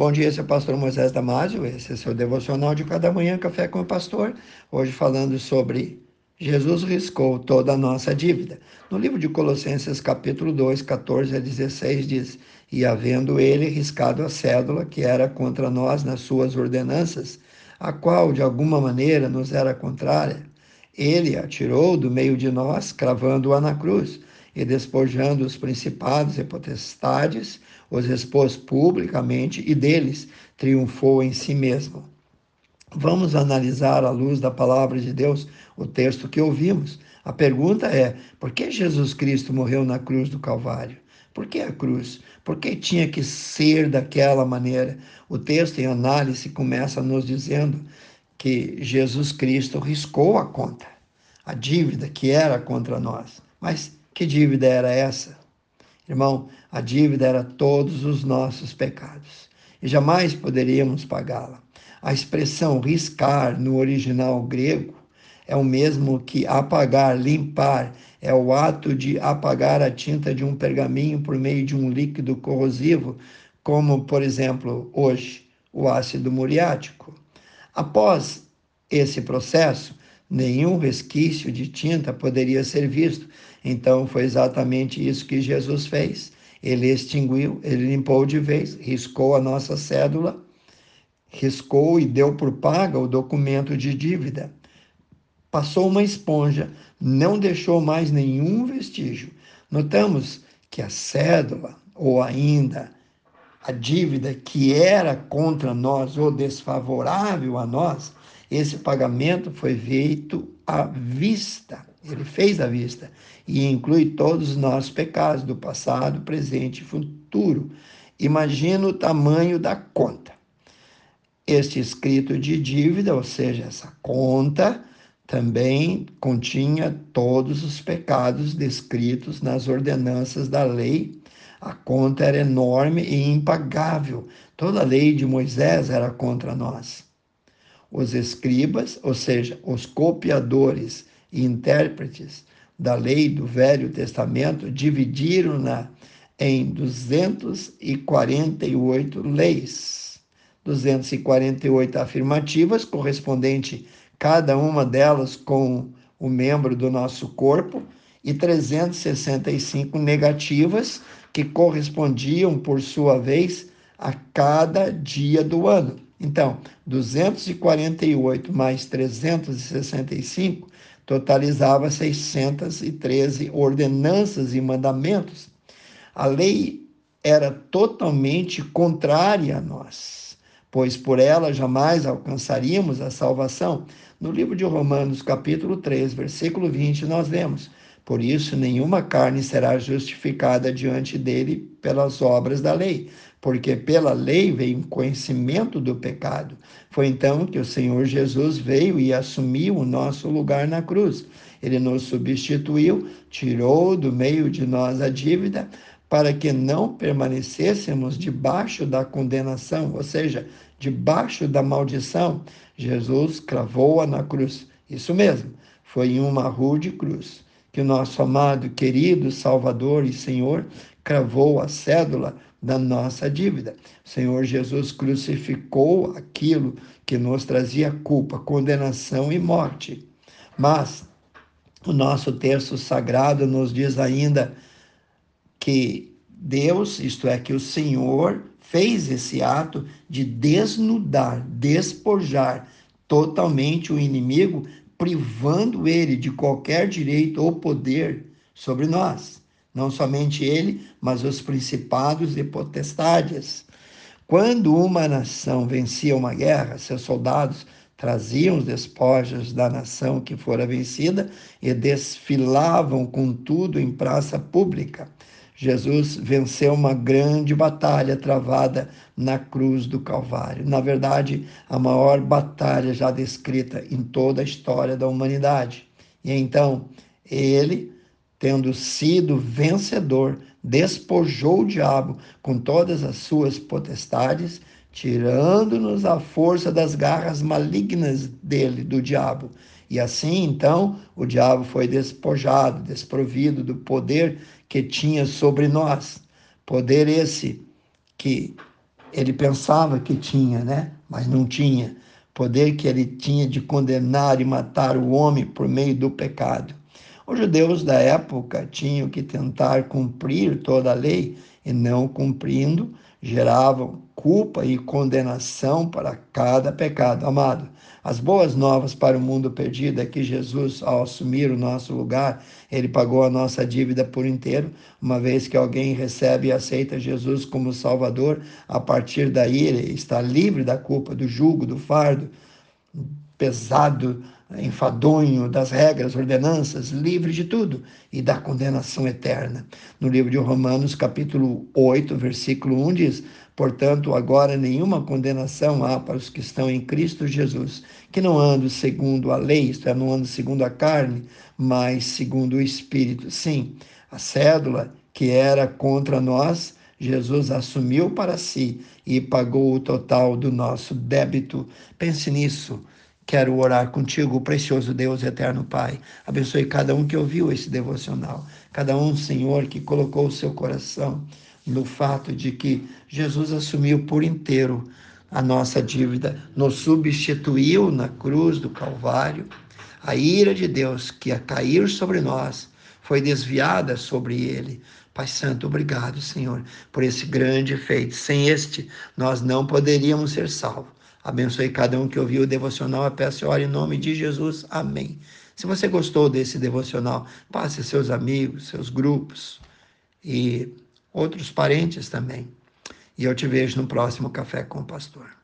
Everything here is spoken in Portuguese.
Bom dia, esse é o pastor Moisés Damásio, esse é seu devocional de cada manhã, Café com o Pastor. Hoje falando sobre Jesus riscou toda a nossa dívida. No livro de Colossenses, capítulo 2, 14 a 16, diz: E havendo ele riscado a cédula que era contra nós nas suas ordenanças, a qual de alguma maneira nos era contrária, ele a tirou do meio de nós, cravando-a na cruz e despojando os principados e potestades, os expôs publicamente e deles triunfou em si mesmo. Vamos analisar à luz da palavra de Deus o texto que ouvimos. A pergunta é: por que Jesus Cristo morreu na cruz do Calvário? Por que a cruz? Por que tinha que ser daquela maneira? O texto em análise começa nos dizendo que Jesus Cristo riscou a conta, a dívida que era contra nós. Mas que dívida era essa? Irmão, a dívida era todos os nossos pecados e jamais poderíamos pagá-la. A expressão riscar no original grego é o mesmo que apagar, limpar, é o ato de apagar a tinta de um pergaminho por meio de um líquido corrosivo, como, por exemplo, hoje, o ácido muriático. Após esse processo, nenhum resquício de tinta poderia ser visto. Então foi exatamente isso que Jesus fez. Ele extinguiu, ele limpou de vez, riscou a nossa cédula, riscou e deu por paga o documento de dívida. Passou uma esponja, não deixou mais nenhum vestígio. Notamos que a cédula, ou ainda a dívida que era contra nós ou desfavorável a nós, esse pagamento foi feito à vista. Ele fez à vista e inclui todos os nossos pecados do passado, presente e futuro. Imagina o tamanho da conta. Este escrito de dívida, ou seja, essa conta, também continha todos os pecados descritos nas ordenanças da lei. A conta era enorme e impagável. Toda a lei de Moisés era contra nós os escribas, ou seja, os copiadores e intérpretes da lei do Velho Testamento, dividiram-na em 248 leis. 248 afirmativas, correspondente cada uma delas com o membro do nosso corpo, e 365 negativas, que correspondiam, por sua vez, a cada dia do ano. Então, 248 mais 365 totalizava 613 ordenanças e mandamentos. A lei era totalmente contrária a nós, pois por ela jamais alcançaríamos a salvação. No livro de Romanos, capítulo 3, versículo 20, nós vemos: Por isso, nenhuma carne será justificada diante dele pelas obras da lei, porque pela lei veio o conhecimento do pecado. Foi então que o Senhor Jesus veio e assumiu o nosso lugar na cruz. Ele nos substituiu, tirou do meio de nós a dívida, para que não permanecêssemos debaixo da condenação, ou seja, debaixo da maldição. Jesus cravou-a na cruz. Isso mesmo, foi em uma rude cruz que o nosso amado, querido Salvador e Senhor cravou a cédula da nossa dívida. O Senhor Jesus crucificou aquilo que nos trazia culpa, condenação e morte. Mas o nosso texto sagrado nos diz ainda que Deus, isto é, que o Senhor fez esse ato de desnudar, despojar totalmente o inimigo, privando ele de qualquer direito ou poder sobre nós. Não somente ele, mas os principados e potestades. Quando uma nação vencia uma guerra, seus soldados traziam os despojos da nação que fora vencida e desfilavam com tudo em praça pública. Jesus venceu uma grande batalha travada na cruz do Calvário. Na verdade, a maior batalha já descrita em toda a história da humanidade. E então, ele tendo sido vencedor, despojou o diabo com todas as suas potestades, tirando-nos a força das garras malignas dele, do diabo. E assim, então, o diabo foi despojado, desprovido do poder que tinha sobre nós. Poder esse que ele pensava que tinha, né? Mas não tinha. Poder que ele tinha de condenar e matar o homem por meio do pecado. Os judeus da época tinham que tentar cumprir toda a lei e não cumprindo, geravam culpa e condenação para cada pecado. Amado, as boas novas para o mundo perdido é que Jesus, ao assumir o nosso lugar, ele pagou a nossa dívida por inteiro. Uma vez que alguém recebe e aceita Jesus como Salvador, a partir daí ele está livre da culpa, do jugo, do fardo pesado enfadonho das regras, ordenanças, livre de tudo e da condenação eterna. No livro de Romanos, capítulo 8, versículo 1 diz: Portanto, agora nenhuma condenação há para os que estão em Cristo Jesus, que não andam segundo a lei, isto é, não andam segundo a carne, mas segundo o Espírito. Sim, a cédula que era contra nós, Jesus assumiu para si e pagou o total do nosso débito. Pense nisso. Quero orar contigo, precioso Deus eterno Pai. Abençoe cada um que ouviu esse devocional, cada um, Senhor, que colocou o seu coração no fato de que Jesus assumiu por inteiro a nossa dívida, nos substituiu na cruz do Calvário. A ira de Deus que ia cair sobre nós foi desviada sobre ele. Pai Santo, obrigado, Senhor, por esse grande feito. Sem este, nós não poderíamos ser salvos. Abençoe cada um que ouviu o devocional. Eu peço e oro em nome de Jesus. Amém. Se você gostou desse devocional, passe seus amigos, seus grupos e outros parentes também. E eu te vejo no próximo Café com o Pastor.